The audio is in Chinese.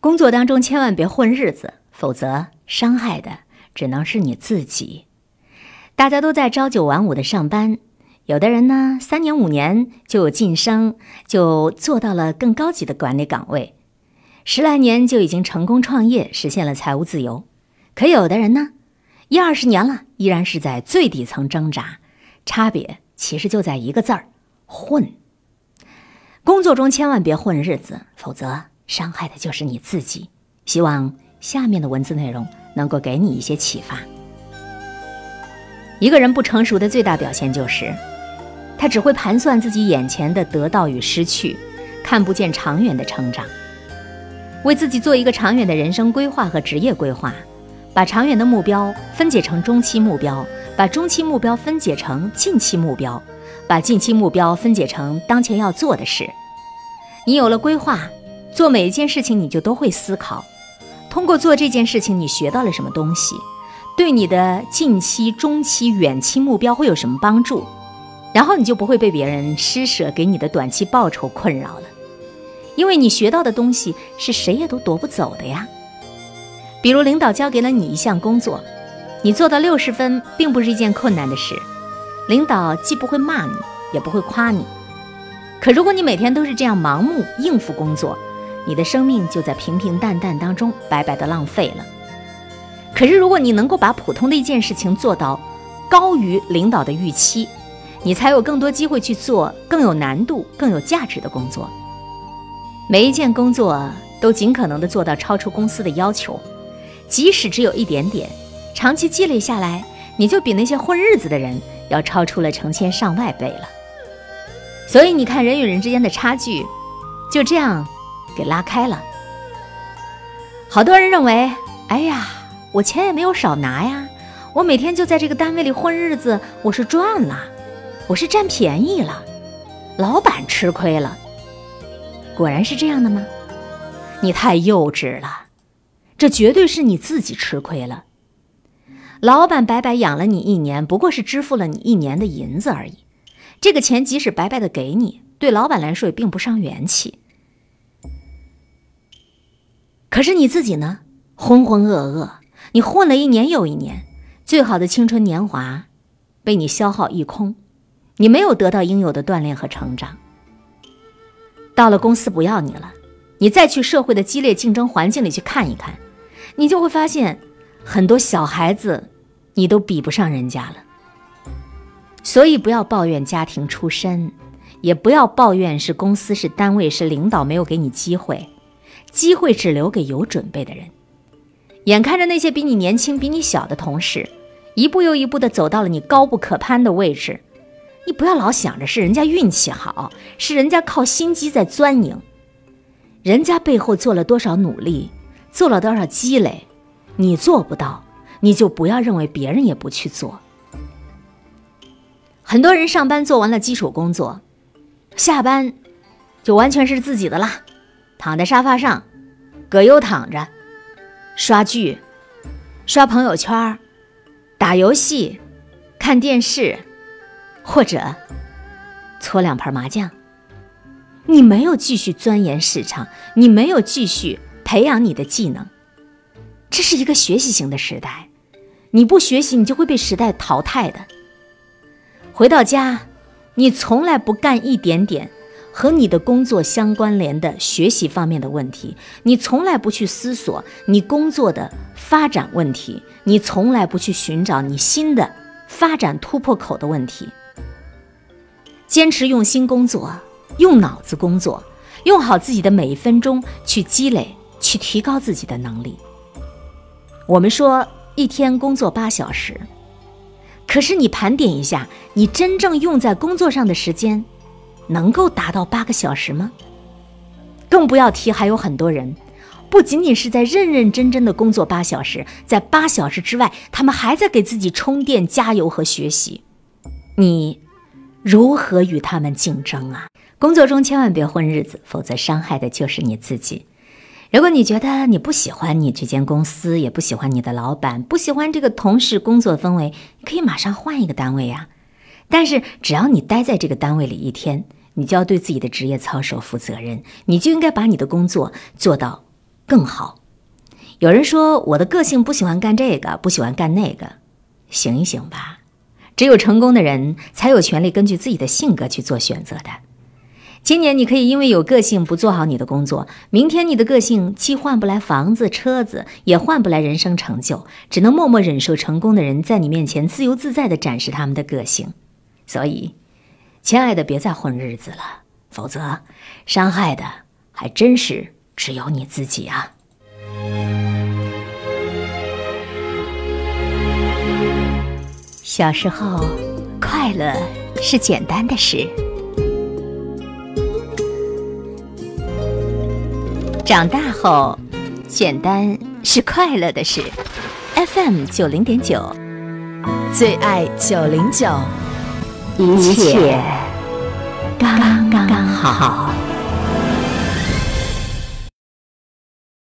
工作当中千万别混日子，否则伤害的只能是你自己。大家都在朝九晚五的上班，有的人呢三年五年就有晋升，就做到了更高级的管理岗位，十来年就已经成功创业，实现了财务自由。可有的人呢，一二十年了，依然是在最底层挣扎，差别其实就在一个字儿：混。工作中千万别混日子，否则伤害的就是你自己。希望下面的文字内容能够给你一些启发。一个人不成熟的最大表现就是，他只会盘算自己眼前的得到与失去，看不见长远的成长。为自己做一个长远的人生规划和职业规划，把长远的目标分解成中期目标，把中期目标分解成近期目标，把近期目标分解成当前要做的事。你有了规划，做每一件事情你就都会思考，通过做这件事情你学到了什么东西。对你的近期、中期、远期目标会有什么帮助？然后你就不会被别人施舍给你的短期报酬困扰了，因为你学到的东西是谁也都夺不走的呀。比如领导交给了你一项工作，你做到六十分，并不是一件困难的事，领导既不会骂你，也不会夸你。可如果你每天都是这样盲目应付工作，你的生命就在平平淡淡当中白白的浪费了。可是，如果你能够把普通的一件事情做到高于领导的预期，你才有更多机会去做更有难度、更有价值的工作。每一件工作都尽可能的做到超出公司的要求，即使只有一点点，长期积累下来，你就比那些混日子的人要超出了成千上万倍了。所以，你看人与人之间的差距，就这样给拉开了。好多人认为，哎呀。我钱也没有少拿呀，我每天就在这个单位里混日子，我是赚了，我是占便宜了，老板吃亏了。果然是这样的吗？你太幼稚了，这绝对是你自己吃亏了。老板白白养了你一年，不过是支付了你一年的银子而已。这个钱即使白白的给你，对老板来说也并不伤元气。可是你自己呢，浑浑噩噩。你混了一年又一年，最好的青春年华被你消耗一空，你没有得到应有的锻炼和成长。到了公司不要你了，你再去社会的激烈竞争环境里去看一看，你就会发现很多小孩子你都比不上人家了。所以不要抱怨家庭出身，也不要抱怨是公司是单位是领导没有给你机会，机会只留给有准备的人。眼看着那些比你年轻、比你小的同事，一步又一步地走到了你高不可攀的位置，你不要老想着是人家运气好，是人家靠心机在钻营，人家背后做了多少努力，做了多少积累，你做不到，你就不要认为别人也不去做。很多人上班做完了基础工作，下班就完全是自己的啦，躺在沙发上，葛优躺着。刷剧、刷朋友圈、打游戏、看电视，或者搓两盘麻将。你没有继续钻研市场，你没有继续培养你的技能。这是一个学习型的时代，你不学习，你就会被时代淘汰的。回到家，你从来不干一点点。和你的工作相关联的学习方面的问题，你从来不去思索你工作的发展问题，你从来不去寻找你新的发展突破口的问题。坚持用心工作，用脑子工作，用好自己的每一分钟去积累，去提高自己的能力。我们说一天工作八小时，可是你盘点一下，你真正用在工作上的时间。能够达到八个小时吗？更不要提还有很多人，不仅仅是在认认真真的工作八小时，在八小时之外，他们还在给自己充电、加油和学习。你如何与他们竞争啊？工作中千万别混日子，否则伤害的就是你自己。如果你觉得你不喜欢你这间公司，也不喜欢你的老板，不喜欢这个同事工作氛围，你可以马上换一个单位呀。但是只要你待在这个单位里一天，你就要对自己的职业操守负责任，你就应该把你的工作做到更好。有人说我的个性不喜欢干这个，不喜欢干那个，醒一醒吧！只有成功的人才有权利根据自己的性格去做选择的。今年你可以因为有个性不做好你的工作，明天你的个性既换不来房子、车子，也换不来人生成就，只能默默忍受成功的人在你面前自由自在地展示他们的个性。所以，亲爱的，别再混日子了，否则伤害的还真是只有你自己啊！小时候，快乐是简单的事；长大后，简单是快乐的事。FM 九零点九，最爱九零九，一切刚刚好。